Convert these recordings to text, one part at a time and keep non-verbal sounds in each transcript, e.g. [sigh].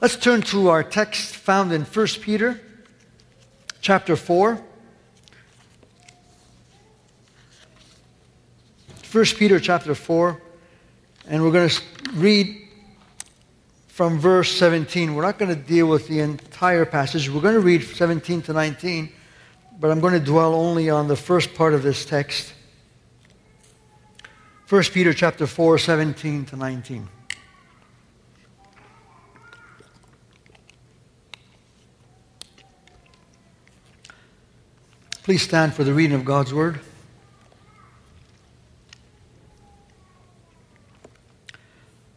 Let's turn to our text found in 1 Peter chapter 4. 1 Peter chapter 4, and we're going to read from verse 17. We're not going to deal with the entire passage. We're going to read 17 to 19, but I'm going to dwell only on the first part of this text. 1 Peter chapter 4, 17 to 19. Please stand for the reading of God's word.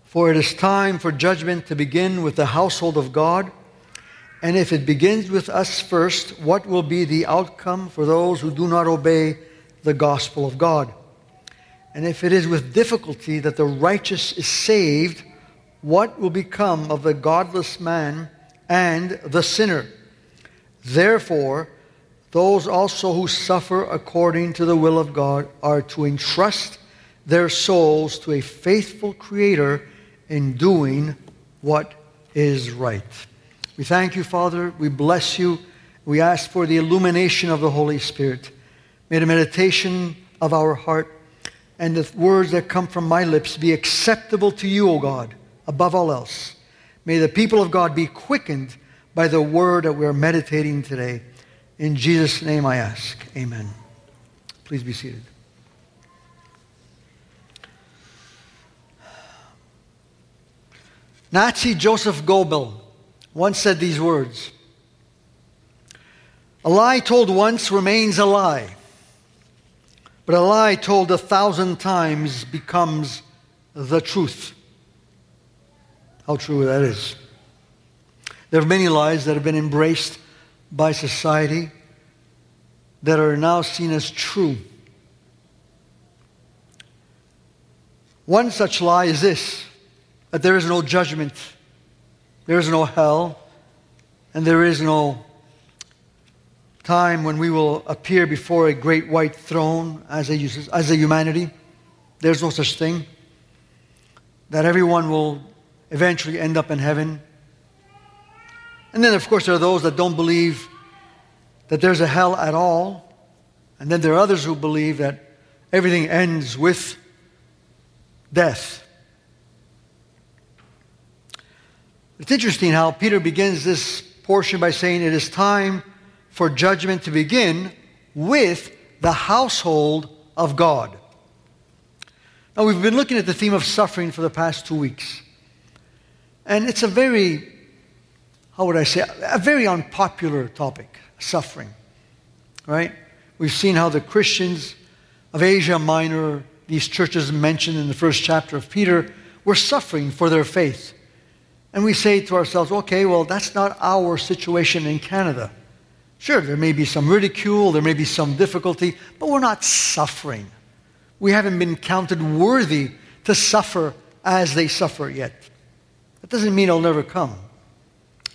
For it is time for judgment to begin with the household of God. And if it begins with us first, what will be the outcome for those who do not obey the gospel of God? And if it is with difficulty that the righteous is saved, what will become of the godless man and the sinner? Therefore, those also who suffer according to the will of God are to entrust their souls to a faithful Creator in doing what is right. We thank you, Father. We bless you. We ask for the illumination of the Holy Spirit. May the meditation of our heart and the words that come from my lips be acceptable to you, O God, above all else. May the people of God be quickened by the word that we're meditating today. In Jesus' name I ask. Amen. Please be seated. Nazi Joseph Goebbels once said these words A lie told once remains a lie, but a lie told a thousand times becomes the truth. How true that is. There are many lies that have been embraced by society that are now seen as true. One such lie is this that there is no judgment, there is no hell, and there is no time when we will appear before a great white throne as a, as a humanity. There's no such thing. That everyone will eventually end up in heaven. And then, of course, there are those that don't believe that there's a hell at all. And then there are others who believe that everything ends with death. It's interesting how Peter begins this portion by saying it is time for judgment to begin with the household of God. Now, we've been looking at the theme of suffering for the past two weeks. And it's a very, how would I say, a very unpopular topic suffering. Right? We've seen how the Christians of Asia Minor, these churches mentioned in the first chapter of Peter, were suffering for their faith. And we say to ourselves, okay, well, that's not our situation in Canada. Sure, there may be some ridicule, there may be some difficulty, but we're not suffering. We haven't been counted worthy to suffer as they suffer yet. That doesn't mean it'll never come.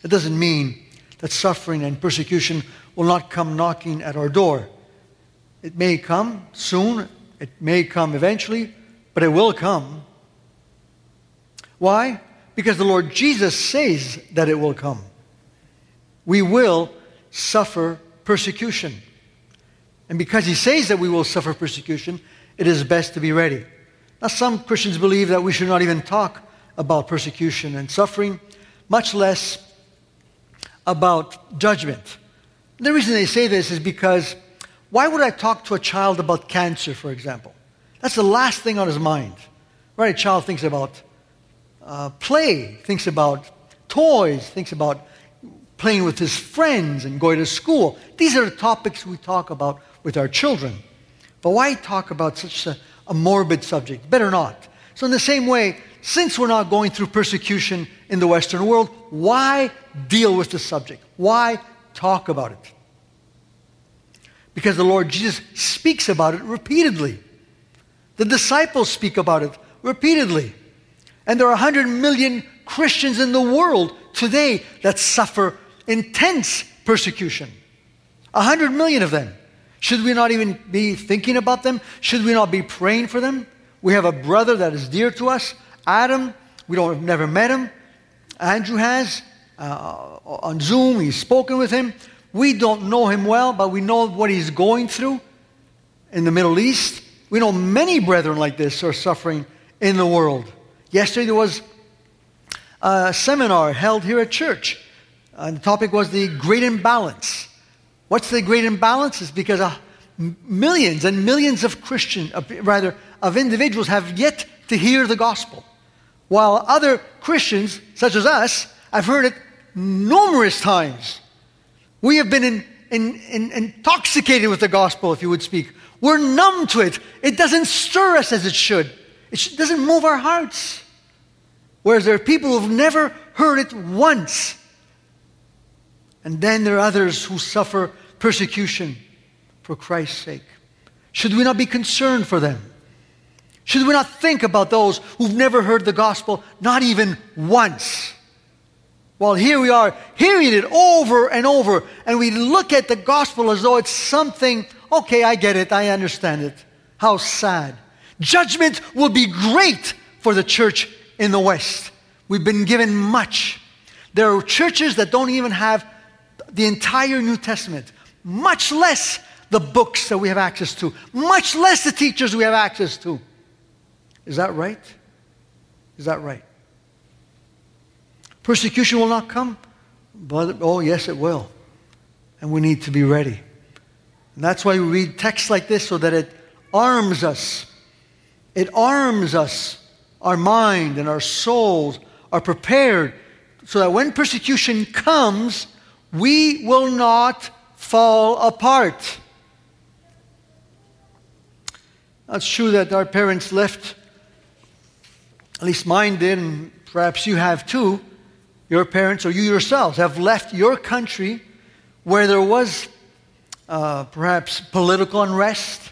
It doesn't mean that suffering and persecution will not come knocking at our door. It may come soon, it may come eventually, but it will come. Why? Because the Lord Jesus says that it will come. We will suffer persecution. And because he says that we will suffer persecution, it is best to be ready. Now, some Christians believe that we should not even talk about persecution and suffering, much less about judgment. The reason they say this is because why would I talk to a child about cancer, for example? That's the last thing on his mind. Right? A child thinks about uh, play, thinks about toys, thinks about playing with his friends and going to school. These are the topics we talk about with our children. But why talk about such a, a morbid subject? Better not. So, in the same way, since we're not going through persecution in the Western world, why deal with the subject? Why talk about it? Because the Lord Jesus speaks about it repeatedly. The disciples speak about it repeatedly. And there are 100 million Christians in the world today that suffer intense persecution. 100 million of them. Should we not even be thinking about them? Should we not be praying for them? We have a brother that is dear to us, Adam. We don't have never met him. Andrew has. Uh, on Zoom, he's spoken with him. We don't know him well, but we know what he's going through in the Middle East. We know many brethren like this are suffering in the world. Yesterday there was a seminar held here at church. And the topic was the great imbalance. What's the great imbalance? It's because uh, millions and millions of Christians, uh, rather, of individuals have yet to hear the gospel. While other Christians, such as us, have heard it numerous times. We have been in, in, in, intoxicated with the gospel, if you would speak. We're numb to it. It doesn't stir us as it should, it doesn't move our hearts. Whereas there are people who've never heard it once. And then there are others who suffer persecution for Christ's sake. Should we not be concerned for them? Should we not think about those who've never heard the gospel, not even once? Well, here we are hearing it over and over, and we look at the gospel as though it's something, okay, I get it, I understand it. How sad. Judgment will be great for the church in the West. We've been given much. There are churches that don't even have the entire New Testament, much less the books that we have access to, much less the teachers we have access to. Is that right? Is that right? Persecution will not come, but oh, yes, it will. And we need to be ready. And that's why we read texts like this so that it arms us. It arms us. Our mind and our souls are prepared so that when persecution comes, we will not fall apart. It's true that our parents left, at least mine did, and perhaps you have too. Your parents or you yourselves have left your country where there was uh, perhaps political unrest,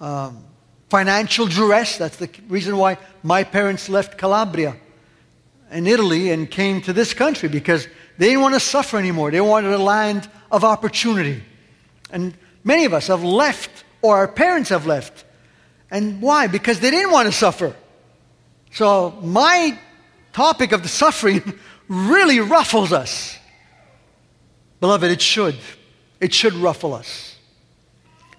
um, financial duress. That's the reason why my parents left Calabria in Italy and came to this country because they didn't want to suffer anymore. They wanted a land of opportunity. And many of us have left, or our parents have left. And why? Because they didn't want to suffer. So my topic of the suffering [laughs] really ruffles us. Beloved, it should. It should ruffle us.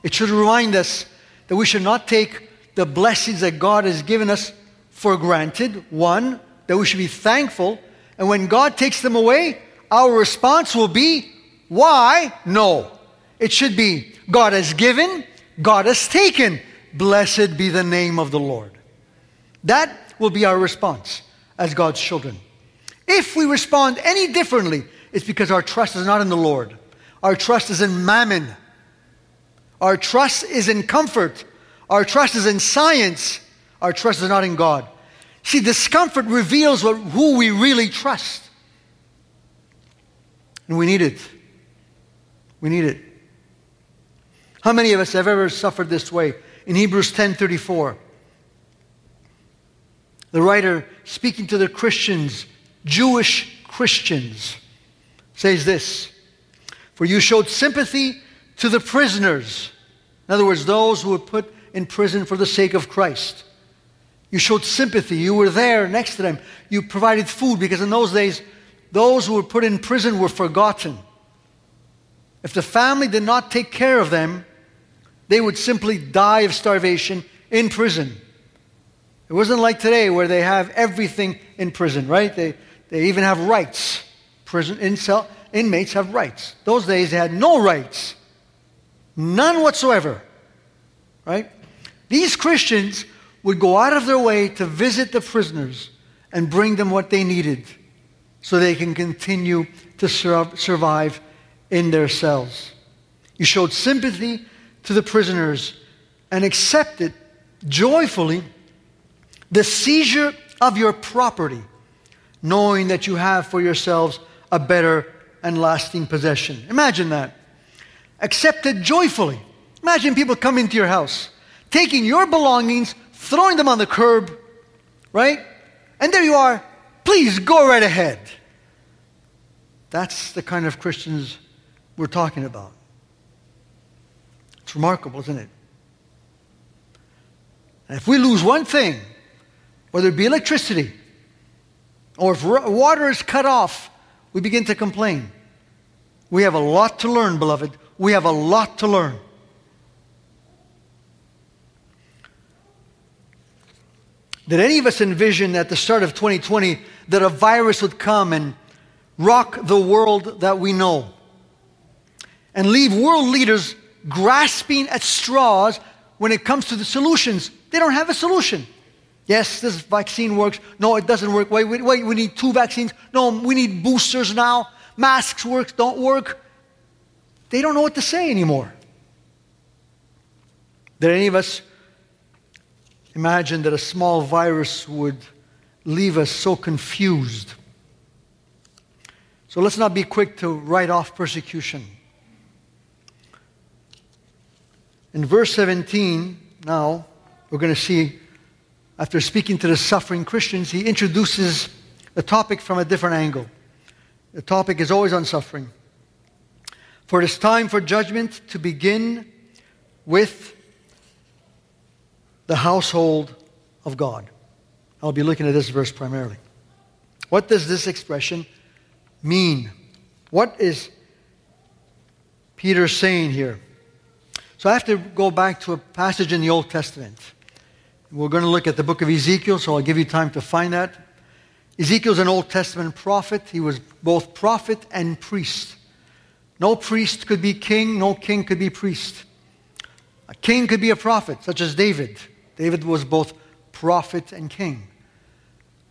It should remind us that we should not take the blessings that God has given us for granted. One, that we should be thankful. And when God takes them away, our response will be, Why? No. It should be, God has given, God has taken. Blessed be the name of the Lord. That will be our response as God's children. If we respond any differently, it's because our trust is not in the Lord. Our trust is in mammon. Our trust is in comfort. Our trust is in science. Our trust is not in God. See, discomfort reveals what, who we really trust. And we need it. We need it. How many of us have ever suffered this way? In Hebrews 10:34, the writer speaking to the Christians, Jewish Christians, says this: "For you showed sympathy to the prisoners, in other words, those who were put in prison for the sake of Christ." You showed sympathy. You were there next to them. You provided food because in those days, those who were put in prison were forgotten. If the family did not take care of them, they would simply die of starvation in prison. It wasn't like today where they have everything in prison, right? They, they even have rights. Prison in cell, inmates have rights. Those days they had no rights. None whatsoever. Right? These Christians would go out of their way to visit the prisoners and bring them what they needed so they can continue to sur- survive in their cells. You showed sympathy to the prisoners and accepted joyfully the seizure of your property, knowing that you have for yourselves a better and lasting possession. Imagine that. Accept it joyfully. Imagine people coming to your house, taking your belongings throwing them on the curb, right? And there you are. Please go right ahead. That's the kind of Christians we're talking about. It's remarkable, isn't it? And if we lose one thing, whether it be electricity or if water is cut off, we begin to complain. We have a lot to learn, beloved. We have a lot to learn. Did any of us envision at the start of 2020 that a virus would come and rock the world that we know and leave world leaders grasping at straws when it comes to the solutions? They don't have a solution. Yes, this vaccine works. No, it doesn't work. Wait, wait, wait, we need two vaccines. No, we need boosters now. Masks work, don't work. They don't know what to say anymore. Did any of us imagine that a small virus would leave us so confused? So let's not be quick to write off persecution. In verse 17, now, we're going to see after speaking to the suffering Christians, he introduces the topic from a different angle. The topic is always on suffering. For it is time for judgment to begin with the household of God. I'll be looking at this verse primarily. What does this expression mean? What is Peter saying here? So I have to go back to a passage in the Old Testament. We're going to look at the book of Ezekiel, so I'll give you time to find that. Ezekiel's an Old Testament prophet. He was both prophet and priest. No priest could be king, no king could be priest. A king could be a prophet, such as David. David was both prophet and king.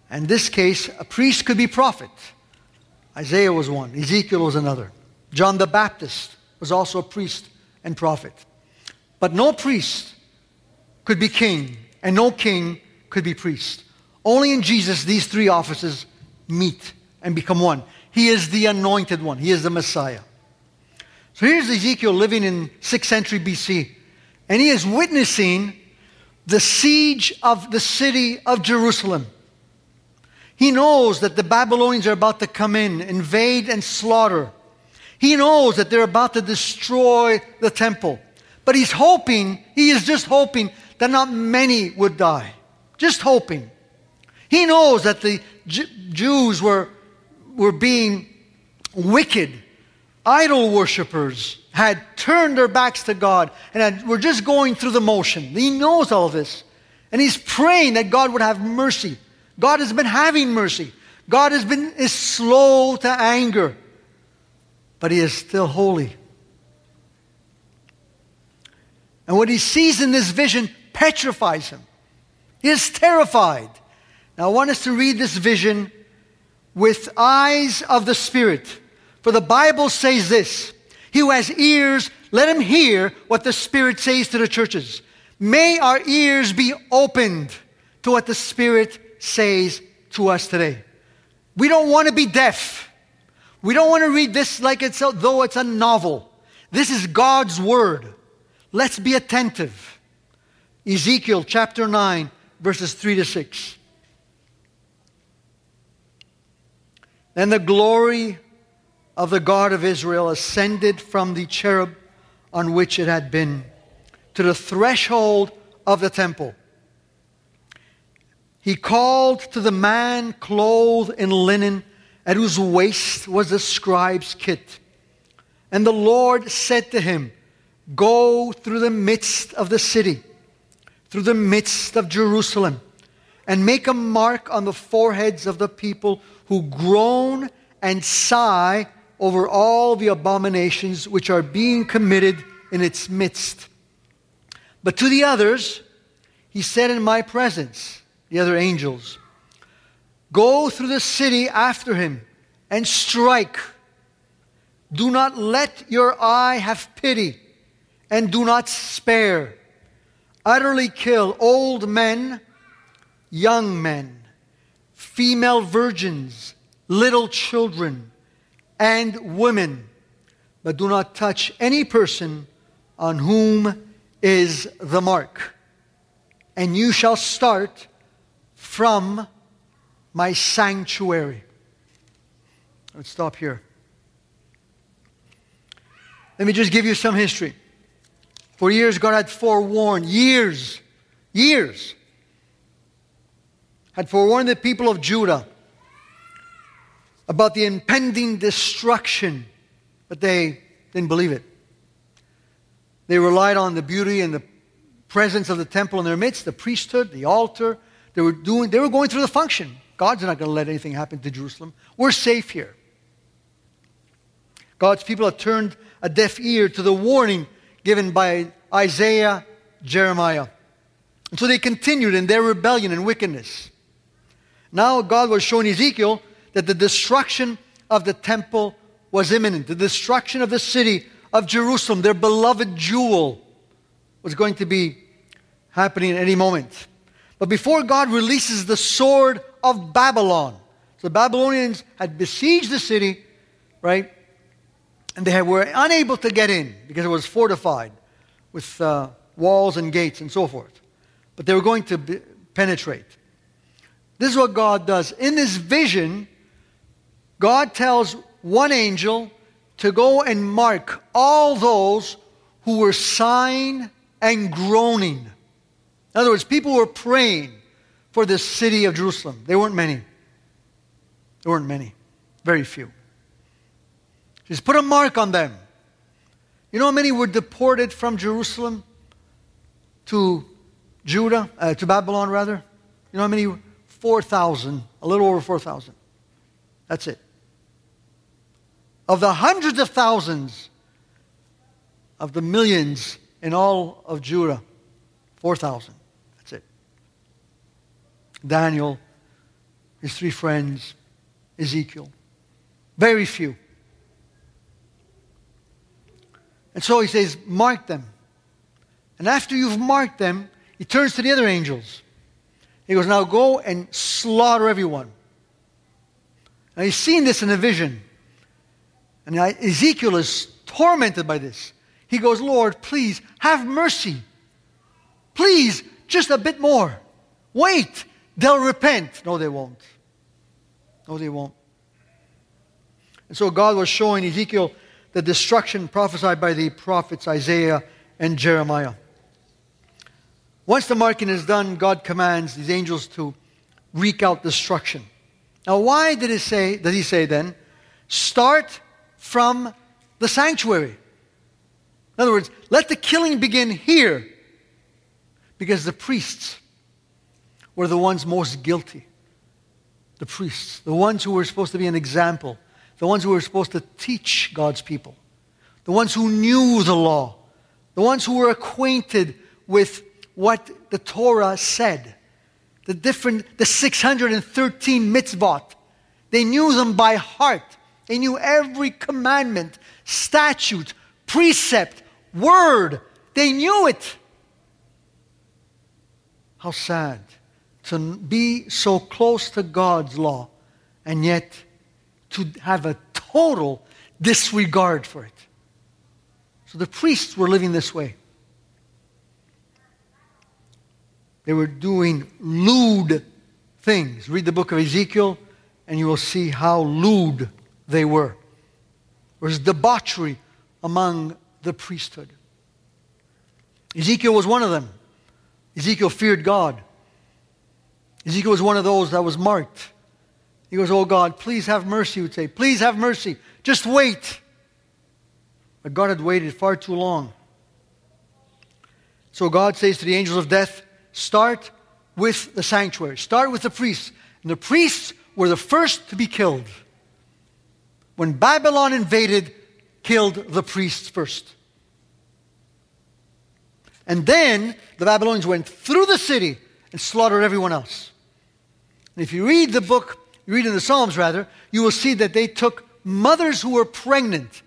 In this case, a priest could be prophet. Isaiah was one, Ezekiel was another. John the Baptist was also a priest and prophet. But no priest could be king and no king could be priest. Only in Jesus these three offices meet and become one. He is the anointed one, he is the Messiah. So here's Ezekiel living in 6th century BC, and he is witnessing the siege of the city of Jerusalem. He knows that the Babylonians are about to come in, invade, and slaughter. He knows that they're about to destroy the temple. But he's hoping, he is just hoping that not many would die. Just hoping. He knows that the J- Jews were, were being wicked, idol worshippers, had turned their backs to God, and had, were just going through the motion. He knows all this. And he's praying that God would have mercy. God has been having mercy. God has been is slow to anger, but he is still holy. And what he sees in this vision petrifies him. He is terrified. Now, I want us to read this vision with eyes of the Spirit. For the Bible says this He who has ears, let him hear what the Spirit says to the churches. May our ears be opened to what the Spirit says to us today. We don't want to be deaf. We don't want to read this like it's though it's a novel. This is God's Word. Let's be attentive. Ezekiel chapter 9, verses 3 to 6. Then the glory of the God of Israel ascended from the cherub on which it had been to the threshold of the temple. He called to the man clothed in linen, at whose waist was the scribe's kit. And the Lord said to him, Go through the midst of the city through the midst of Jerusalem and make a mark on the foreheads of the people who groan and sigh over all the abominations which are being committed in its midst. But to the others, he said in my presence, the other angels, Go through the city after him and strike. Do not let your eye have pity, and do not spare utterly kill old men, young men, female virgins, little children, and women, but do not touch any person on whom is the mark. And you shall start from my sanctuary. Let's stop here. Let me just give you some history. For years, God had forewarned, years, years, had forewarned the people of Judah about the impending destruction, but they didn't believe it. They relied on the beauty and the presence of the temple in their midst, the priesthood, the altar. They were, doing, they were going through the function. God's not going to let anything happen to Jerusalem. We're safe here. God's people have turned a deaf ear to the warning given by Isaiah, Jeremiah. And so they continued in their rebellion and wickedness. Now God was showing Ezekiel that the destruction of the temple was imminent. The destruction of the city of Jerusalem, their beloved jewel, was going to be happening at any moment. But before God releases the sword of Babylon, so the Babylonians had besieged the city, right? And they were unable to get in because it was fortified with uh, walls and gates and so forth. But they were going to be, penetrate. This is what God does. In this vision, God tells one angel to go and mark all those who were sighing and groaning. In other words, people were praying for the city of Jerusalem. There weren't many. There weren't many. Very few. Just put a mark on them. You know how many were deported from Jerusalem to Judah, uh, to Babylon rather? You know how many? 4,000, a little over 4,000. That's it. Of the hundreds of thousands, of the millions in all of Judah, 4,000. That's it. Daniel, his three friends, Ezekiel. Very few. And so he says, Mark them. And after you've marked them, he turns to the other angels. He goes, Now go and slaughter everyone. Now he's seen this in a vision. And Ezekiel is tormented by this. He goes, Lord, please have mercy. Please, just a bit more. Wait, they'll repent. No, they won't. No, they won't. And so God was showing Ezekiel the destruction prophesied by the prophets Isaiah and Jeremiah. Once the marking is done, God commands these angels to wreak out destruction. Now, why did he say, did he say then, start from the sanctuary? In other words, let the killing begin here. Because the priests were the ones most guilty. The priests, the ones who were supposed to be an example the ones who were supposed to teach God's people, the ones who knew the law, the ones who were acquainted with what the Torah said, the different, the 613 mitzvot. They knew them by heart. They knew every commandment, statute, precept, word. They knew it. How sad to be so close to God's law and yet to have a total disregard for it. So the priests were living this way. They were doing lewd things. Read the book of Ezekiel, and you will see how lewd they were. There was debauchery among the priesthood. Ezekiel was one of them. Ezekiel feared God. Ezekiel was one of those that was marked. He goes, Oh God, please have mercy, he would say. Please have mercy. Just wait. But God had waited far too long. So God says to the angels of death, Start with the sanctuary, start with the priests. And the priests were the first to be killed. When Babylon invaded, killed the priests first. And then the Babylonians went through the city and slaughtered everyone else. And if you read the book you read in the Psalms rather, you will see that they took mothers who were pregnant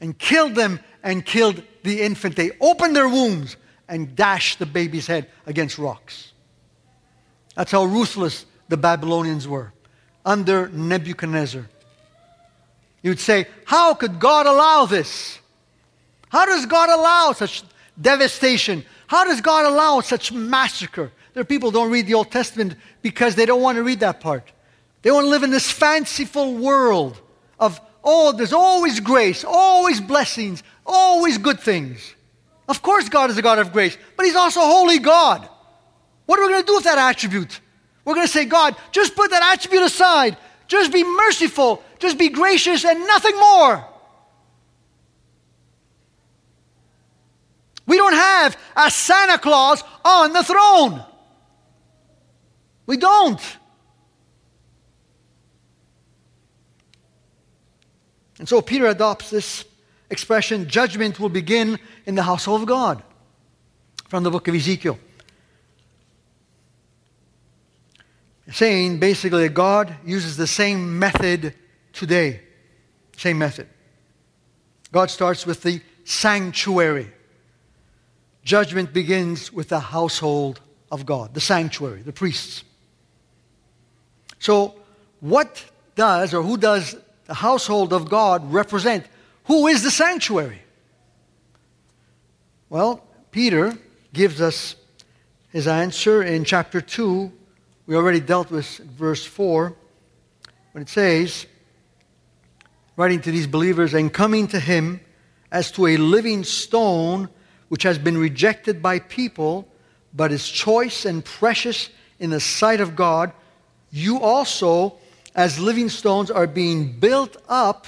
and killed them and killed the infant. They opened their wombs and dashed the baby's head against rocks. That's how ruthless the Babylonians were under Nebuchadnezzar. You would say, How could God allow this? How does God allow such devastation? How does God allow such massacre? There are people who don't read the Old Testament because they don't want to read that part. They want to live in this fanciful world of, oh, there's always grace, always blessings, always good things. Of course, God is a God of grace, but He's also holy God. What are we going to do with that attribute? We're going to say, God, just put that attribute aside. Just be merciful. Just be gracious and nothing more. We don't have a Santa Claus on the throne. We don't. And so Peter adopts this expression judgment will begin in the household of God from the book of Ezekiel. Saying basically that God uses the same method today. Same method. God starts with the sanctuary. Judgment begins with the household of God, the sanctuary, the priests. So, what does or who does the household of God represent? Who is the sanctuary? Well, Peter gives us his answer in chapter 2. We already dealt with verse 4 when it says, writing to these believers, and coming to him as to a living stone which has been rejected by people, but is choice and precious in the sight of God, you also, as living stones, are being built up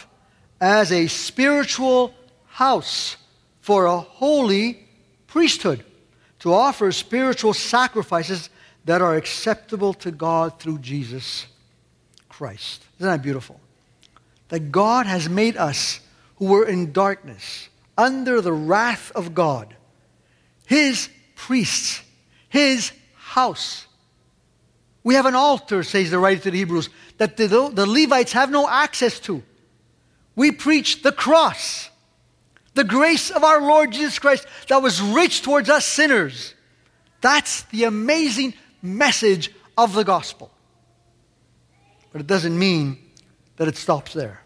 as a spiritual house for a holy priesthood to offer spiritual sacrifices that are acceptable to God through Jesus Christ. Isn't that beautiful? That God has made us who were in darkness, under the wrath of God, his priests, his house. We have an altar, says the writer to the Hebrews, that the, the Levites have no access to. We preach the cross, the grace of our Lord Jesus Christ that was rich towards us sinners. That's the amazing message of the gospel. But it doesn't mean that it stops there.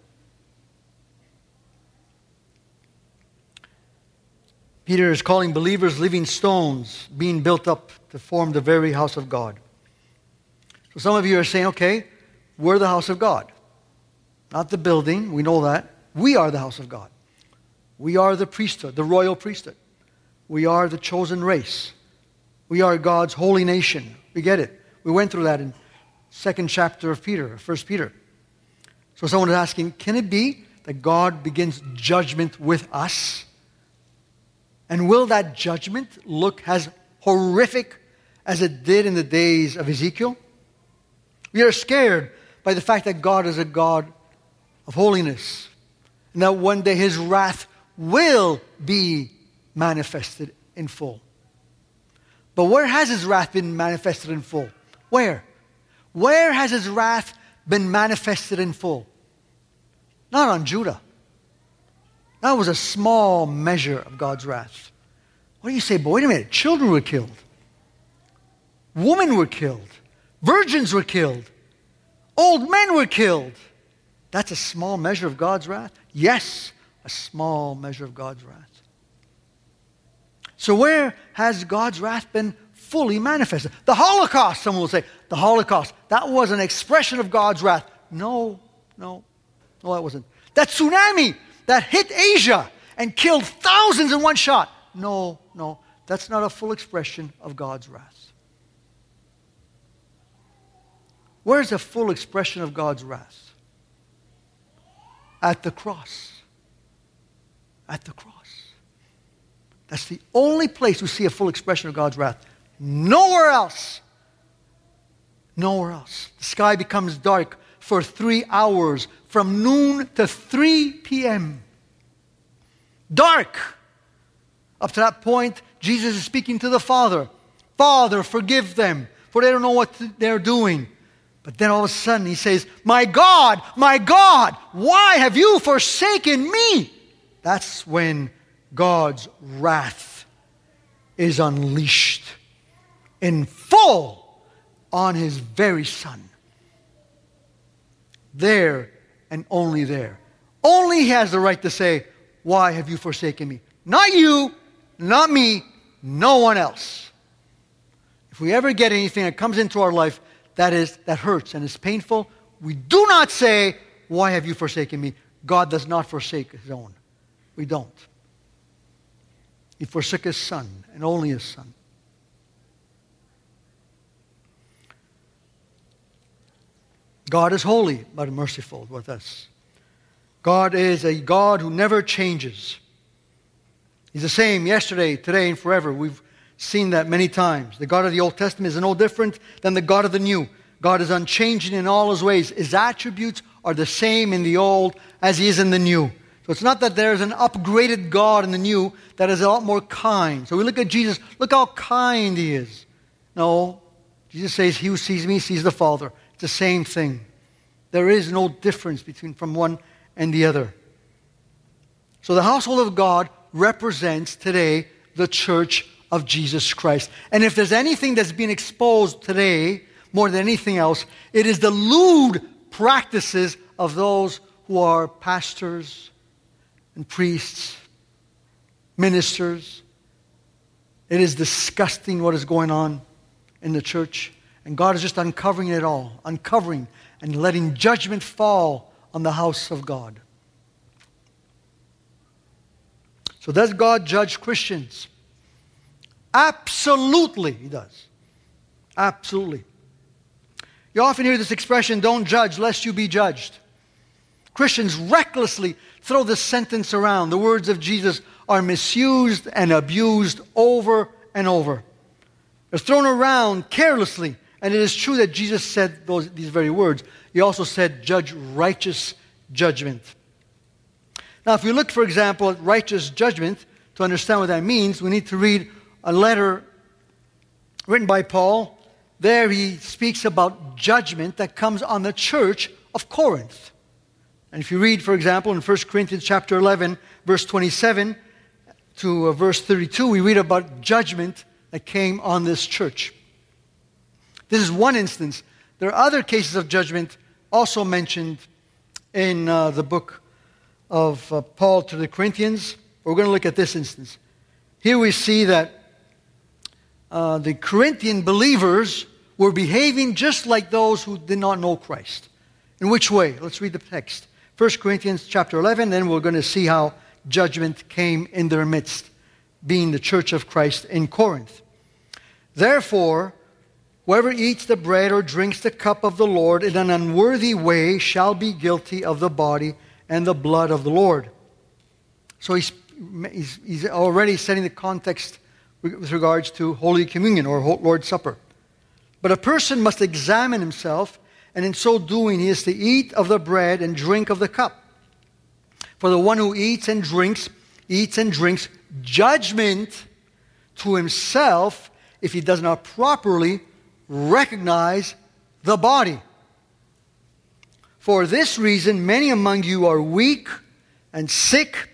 Peter is calling believers living stones being built up to form the very house of God. So some of you are saying, okay, we're the house of God. Not the building, we know that. We are the house of God. We are the priesthood, the royal priesthood. We are the chosen race. We are God's holy nation. We get it. We went through that in second chapter of Peter, First Peter. So someone is asking, can it be that God begins judgment with us? And will that judgment look as horrific as it did in the days of Ezekiel? We are scared by the fact that God is a God of holiness and that one day his wrath will be manifested in full. But where has his wrath been manifested in full? Where? Where has his wrath been manifested in full? Not on Judah. That was a small measure of God's wrath. What do you say? But wait a minute. Children were killed. Women were killed. Virgins were killed. Old men were killed. That's a small measure of God's wrath? Yes, a small measure of God's wrath. So, where has God's wrath been fully manifested? The Holocaust, someone will say. The Holocaust, that was an expression of God's wrath. No, no, no, that wasn't. That tsunami that hit Asia and killed thousands in one shot. No, no, that's not a full expression of God's wrath. Where's the full expression of God's wrath? At the cross. At the cross. That's the only place we see a full expression of God's wrath. Nowhere else. Nowhere else. The sky becomes dark for three hours from noon to 3 p.m. Dark. Up to that point, Jesus is speaking to the Father. Father, forgive them, for they don't know what they're doing. But then all of a sudden he says, My God, my God, why have you forsaken me? That's when God's wrath is unleashed in full on his very son. There and only there. Only he has the right to say, Why have you forsaken me? Not you, not me, no one else. If we ever get anything that comes into our life that is that hurts and is painful, we do not say, Why have you forsaken me? God does not forsake his own. We don't. He forsook his son and only his son. God is holy but merciful with us. God is a God who never changes. He's the same yesterday, today, and forever. We've seen that many times. The God of the Old Testament is no different than the God of the New. God is unchanging in all his ways. His attributes are the same in the Old as he is in the New. So it's not that there's an upgraded God in the New that is a lot more kind. So we look at Jesus, look how kind he is. No, Jesus says, He who sees me sees the Father. It's the same thing. There is no difference between from one and the other. So the household of God represents today the church of Jesus Christ. And if there's anything that's being exposed today, more than anything else, it is the lewd practices of those who are pastors and priests, ministers. It is disgusting what is going on in the church. And God is just uncovering it all, uncovering and letting judgment fall on the house of God. So, does God judge Christians? Absolutely, He does. Absolutely. You often hear this expression, don't judge lest you be judged. Christians recklessly throw this sentence around. The words of Jesus are misused and abused over and over. They're thrown around carelessly. And it is true that Jesus said those, these very words. He also said, judge righteous judgment. Now, if we look, for example, at righteous judgment, to understand what that means, we need to read a letter written by Paul. There he speaks about judgment that comes on the church of Corinth. And if you read, for example, in 1 Corinthians chapter 11, verse 27 to uh, verse 32, we read about judgment that came on this church. This is one instance. There are other cases of judgment also mentioned in uh, the book of uh, Paul to the Corinthians. We're going to look at this instance. Here we see that uh, the Corinthian believers were behaving just like those who did not know Christ. In which way? Let's read the text. 1 Corinthians chapter 11, then we're going to see how judgment came in their midst, being the church of Christ in Corinth. Therefore, whoever eats the bread or drinks the cup of the Lord in an unworthy way shall be guilty of the body and the blood of the Lord. So he's, he's, he's already setting the context with regards to Holy Communion or Lord's Supper. But a person must examine himself, and in so doing, he is to eat of the bread and drink of the cup. For the one who eats and drinks, eats and drinks judgment to himself if he does not properly recognize the body. For this reason, many among you are weak and sick,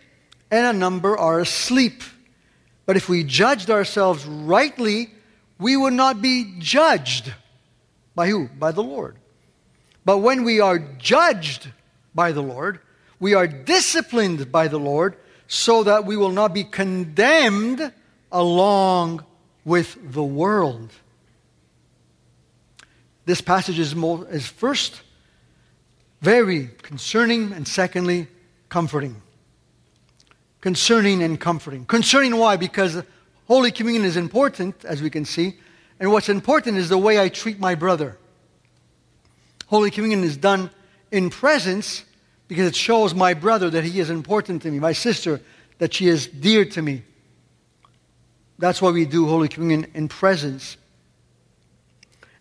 and a number are asleep. But if we judged ourselves rightly, we would not be judged. By who? By the Lord. But when we are judged by the Lord, we are disciplined by the Lord so that we will not be condemned along with the world. This passage is, more, is first very concerning, and secondly, comforting. Concerning and comforting. Concerning why? Because Holy Communion is important, as we can see, and what's important is the way I treat my brother. Holy Communion is done in presence because it shows my brother that he is important to me, my sister that she is dear to me. That's why we do Holy Communion in presence.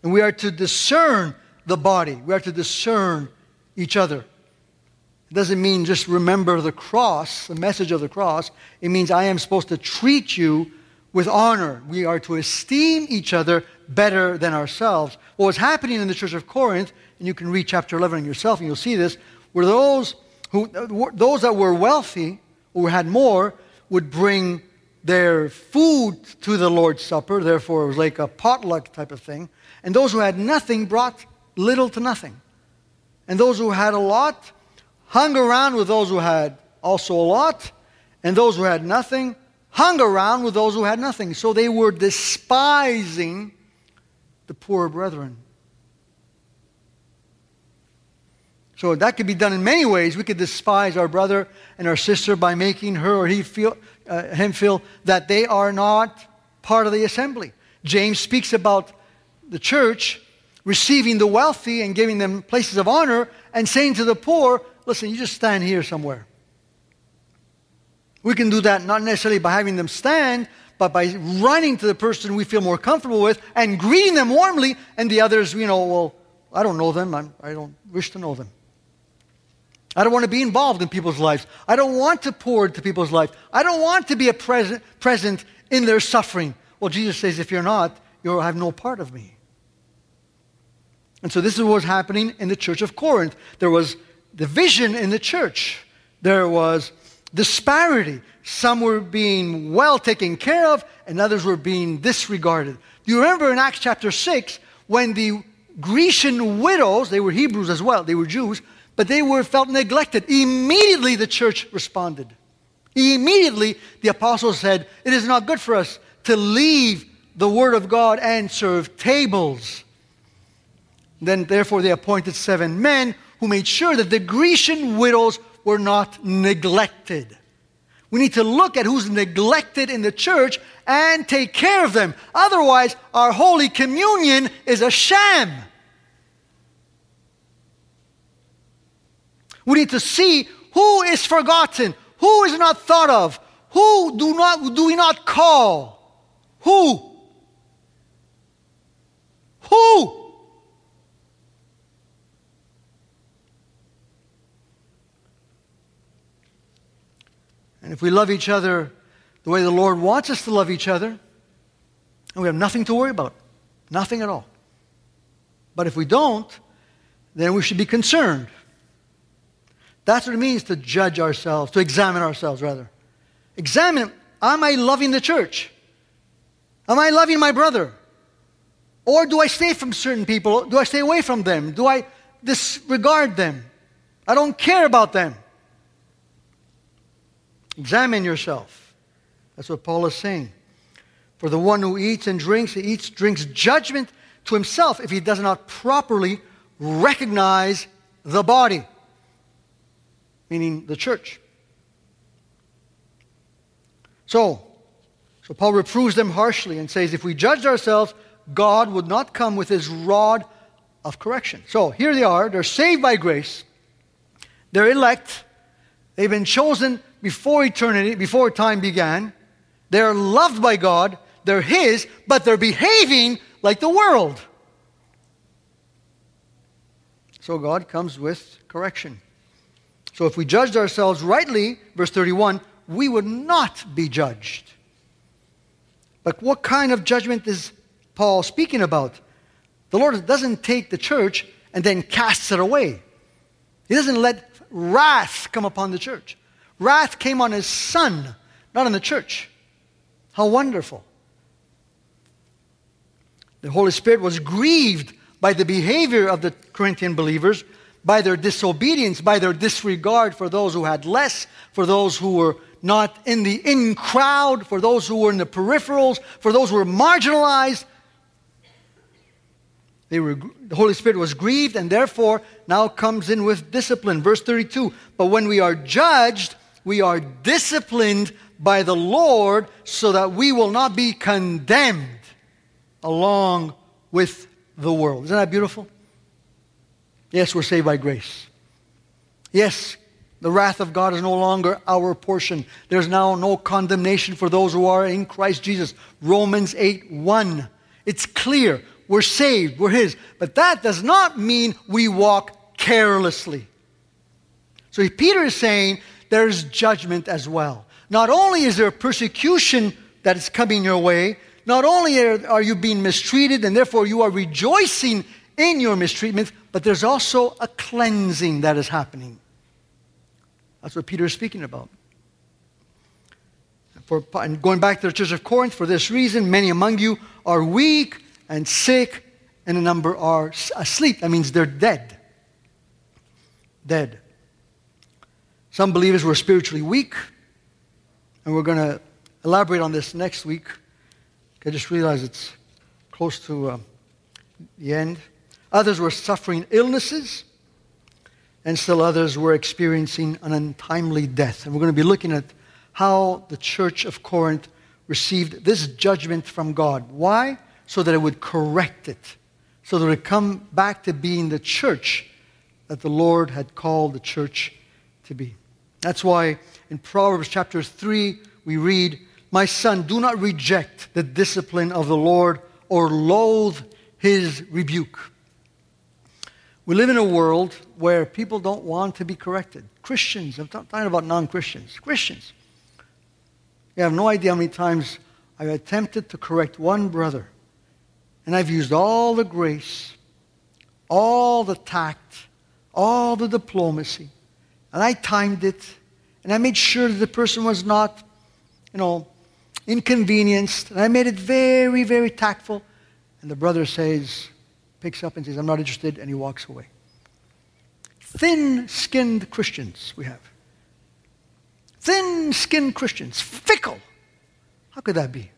And we are to discern the body. We are to discern each other. It doesn't mean just remember the cross, the message of the cross. It means I am supposed to treat you with honor. We are to esteem each other better than ourselves. What was happening in the church of Corinth, and you can read chapter 11 yourself and you'll see this, were those, who, those that were wealthy or had more would bring their food to the Lord's Supper. Therefore, it was like a potluck type of thing. And those who had nothing brought little to nothing. And those who had a lot hung around with those who had also a lot, and those who had nothing hung around with those who had nothing. So they were despising the poor brethren. So that could be done in many ways. We could despise our brother and our sister by making her or he feel, uh, him feel that they are not part of the assembly. James speaks about the church receiving the wealthy and giving them places of honor, and saying to the poor, listen, you just stand here somewhere. We can do that not necessarily by having them stand, but by running to the person we feel more comfortable with and greeting them warmly, and the others, you know, well, I don't know them. I'm, I do not wish to know them. I don't want to be involved in people's lives. I don't want to pour into people's lives. I don't want to be a present, present in their suffering. Well, Jesus says, if you're not, you'll have no part of me. And so this is what was happening in the church of Corinth. There was division in the church. There was disparity. Some were being well taken care of, and others were being disregarded. Do you remember in Acts chapter 6 when the Grecian widows, they were Hebrews as well, they were Jews, but they were felt neglected. Immediately the church responded. Immediately the apostles said, It is not good for us to leave the word of God and serve tables. Then, therefore, they appointed seven men who made sure that the Grecian widows were not neglected. We need to look at who's neglected in the church and take care of them. Otherwise, our Holy Communion is a sham. We need to see who is forgotten, who is not thought of, who do, not, do we not call. Who? Who? And if we love each other the way the Lord wants us to love each other, and we have nothing to worry about, nothing at all. But if we don't, then we should be concerned. That's what it means to judge ourselves, to examine ourselves, rather. Examine am I loving the church? Am I loving my brother? Or do I stay from certain people? Do I stay away from them? Do I disregard them? I don't care about them. Examine yourself. That's what Paul is saying. For the one who eats and drinks, he eats, drinks judgment to himself if he does not properly recognize the body, meaning the church. So, so Paul reproves them harshly and says, if we judged ourselves, God would not come with his rod of correction. So here they are, they're saved by grace, they're elect, they've been chosen before eternity, before time began. They're loved by God, they're His, but they're behaving like the world. So God comes with correction. So if we judged ourselves rightly, verse 31, we would not be judged. But what kind of judgment is Paul speaking about? The Lord doesn't take the church and then casts it away. He doesn't let wrath come upon the church. Wrath came on his son, not on the church. How wonderful. The Holy Spirit was grieved by the behavior of the Corinthian believers, by their disobedience, by their disregard for those who had less, for those who were not in the in crowd, for those who were in the peripherals, for those who were marginalized. They were, the Holy Spirit was grieved and therefore now comes in with discipline. Verse 32 But when we are judged, we are disciplined by the Lord so that we will not be condemned along with the world. Isn't that beautiful? Yes, we're saved by grace. Yes, the wrath of God is no longer our portion. There's now no condemnation for those who are in Christ Jesus. Romans 8 1. It's clear. We're saved. We're His. But that does not mean we walk carelessly. So Peter is saying there's judgment as well. Not only is there persecution that is coming your way, not only are, you being mistreated and therefore you are rejoicing in your mistreatment, but there's also a cleansing that is happening. That's what Peter is speaking about. For, and going back to the church of Corinth, for this reason, many among you are weak and sick, and a number are asleep. That means they're dead. Dead. Some believers were spiritually weak, and we're going to elaborate on this next week. I just realized it's close to uh, the end. Others were suffering illnesses, and still others were experiencing an untimely death. And we're going to be looking at how the church of Corinth received this judgment from God. Why? So that it would correct it, so that it would come back to being the church that the Lord had called the church to be. That's why in Proverbs chapter 3, we read, My son, do not reject the discipline of the Lord or loathe his rebuke. We live in a world where people don't want to be corrected. Christians, I'm talking about non Christians, Christians. You have no idea how many times I've attempted to correct one brother, and I've used all the grace, all the tact, all the diplomacy, and I timed it, and I made sure that the person was not, you know, inconvenienced, and I made it very, very tactful. And the brother says, picks up and says, I'm not interested, and he walks away. Thin skinned Christians we have. Thin skinned Christians, fickle. How could that be?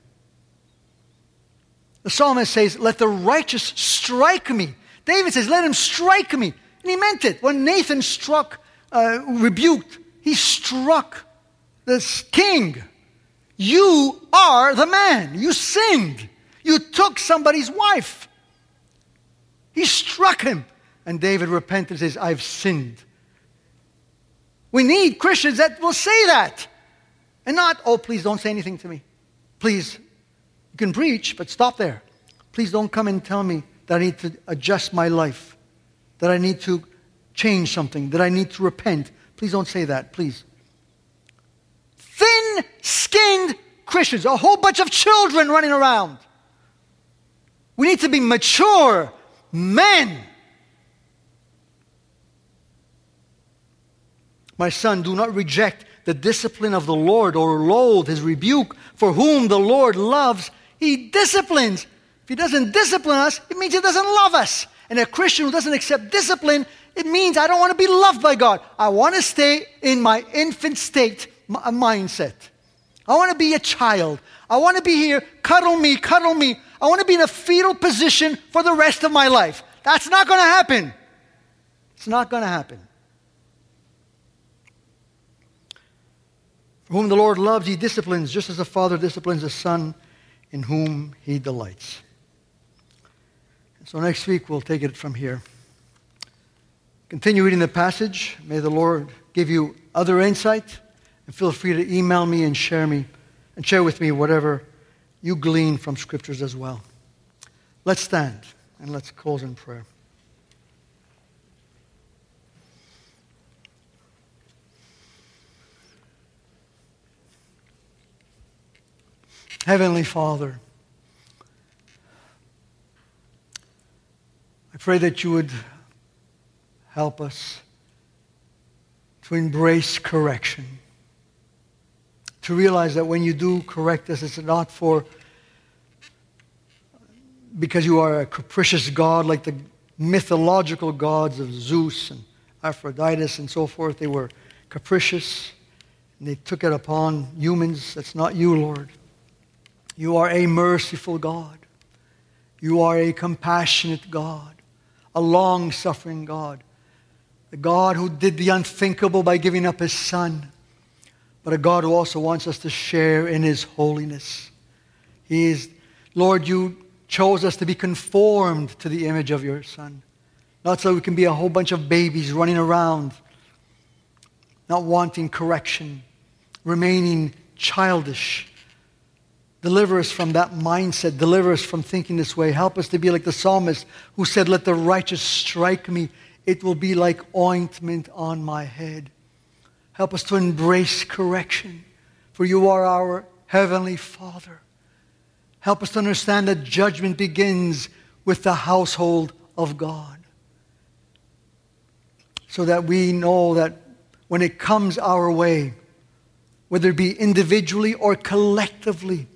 The psalmist says, Let the righteous strike me. David says, Let him strike me. And he meant it. When Nathan struck, uh, rebuked, he struck this king. You are the man. You sinned. You took somebody's wife. He struck him. And David repented and says, I've sinned. We need Christians that will say that. And not, oh, please don't say anything to me. Please, you can preach, but stop there. Please don't come and tell me that I need to adjust my life, that I need to change something, that I need to repent. Please don't say that, please. Thin skinned Christians, a whole bunch of children running around. We need to be mature men. My son, do not reject the discipline of the Lord or loathe his rebuke, for whom the Lord loves, he disciplines. If he doesn't discipline us, it means he doesn't love us. And a Christian who doesn't accept discipline, it means I don't want to be loved by God. I want to stay in my infant state uh, mindset. I want to be a child. I want to be here, cuddle me, cuddle me. I want to be in a fetal position for the rest of my life. That's not going to happen. It's not going to happen. For whom the Lord loves, he disciplines, just as the Father disciplines the Son in whom he delights. So next week we'll take it from here. Continue reading the passage. May the Lord give you other insight. And feel free to email me and share me and share with me whatever you glean from scriptures as well. Let's stand and let's close in prayer. Heavenly Father, I pray that you would help us to embrace correction to realize that when you do correct us, it's not for because you are a capricious God like the mythological gods of Zeus and Aphrodite and so forth. They were capricious and they took it upon humans. That's not you, Lord. You are a merciful God. You are a compassionate God, a long suffering God, the God who did the unthinkable by giving up his Son but a God who also wants us to share in his holiness. He is, Lord, you chose us to be conformed to the image of your Son. Not so we can be a whole bunch of babies running around, not wanting correction, remaining childish. Deliver us from that mindset. Deliver us from thinking this way. Help us to be like the psalmist who said, Let the righteous strike me. It will be like ointment on my head. Help us to embrace correction, for you are our Heavenly Father. Help us to understand that judgment begins with the household of God. So that we know that when it comes our way, whether it be individually or collectively,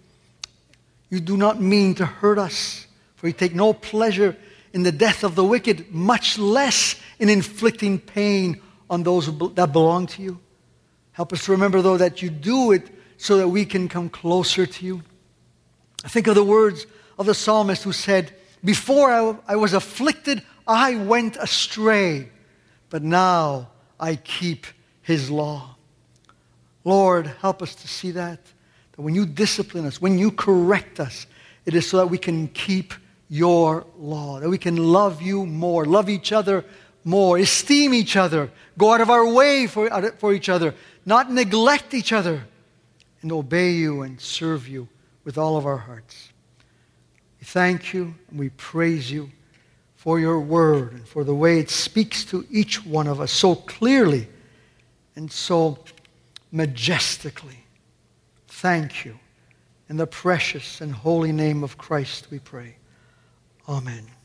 you do not mean to hurt us, for you take no pleasure in the death of the wicked, much less in inflicting pain on those that belong to you. Help us to remember, though, that you do it so that we can come closer to you. Think of the words of the psalmist who said, Before I, I was afflicted, I went astray, but now I keep his law. Lord, help us to see that. That when you discipline us, when you correct us, it is so that we can keep your law, that we can love you more, love each other more, esteem each other, go out of our way for, for each other, not neglect each other, and obey you and serve you with all of our hearts. We thank you and we praise you for your word and for the way it speaks to each one of us so clearly and so majestically. Thank you. In the precious and holy name of Christ we pray. Amen.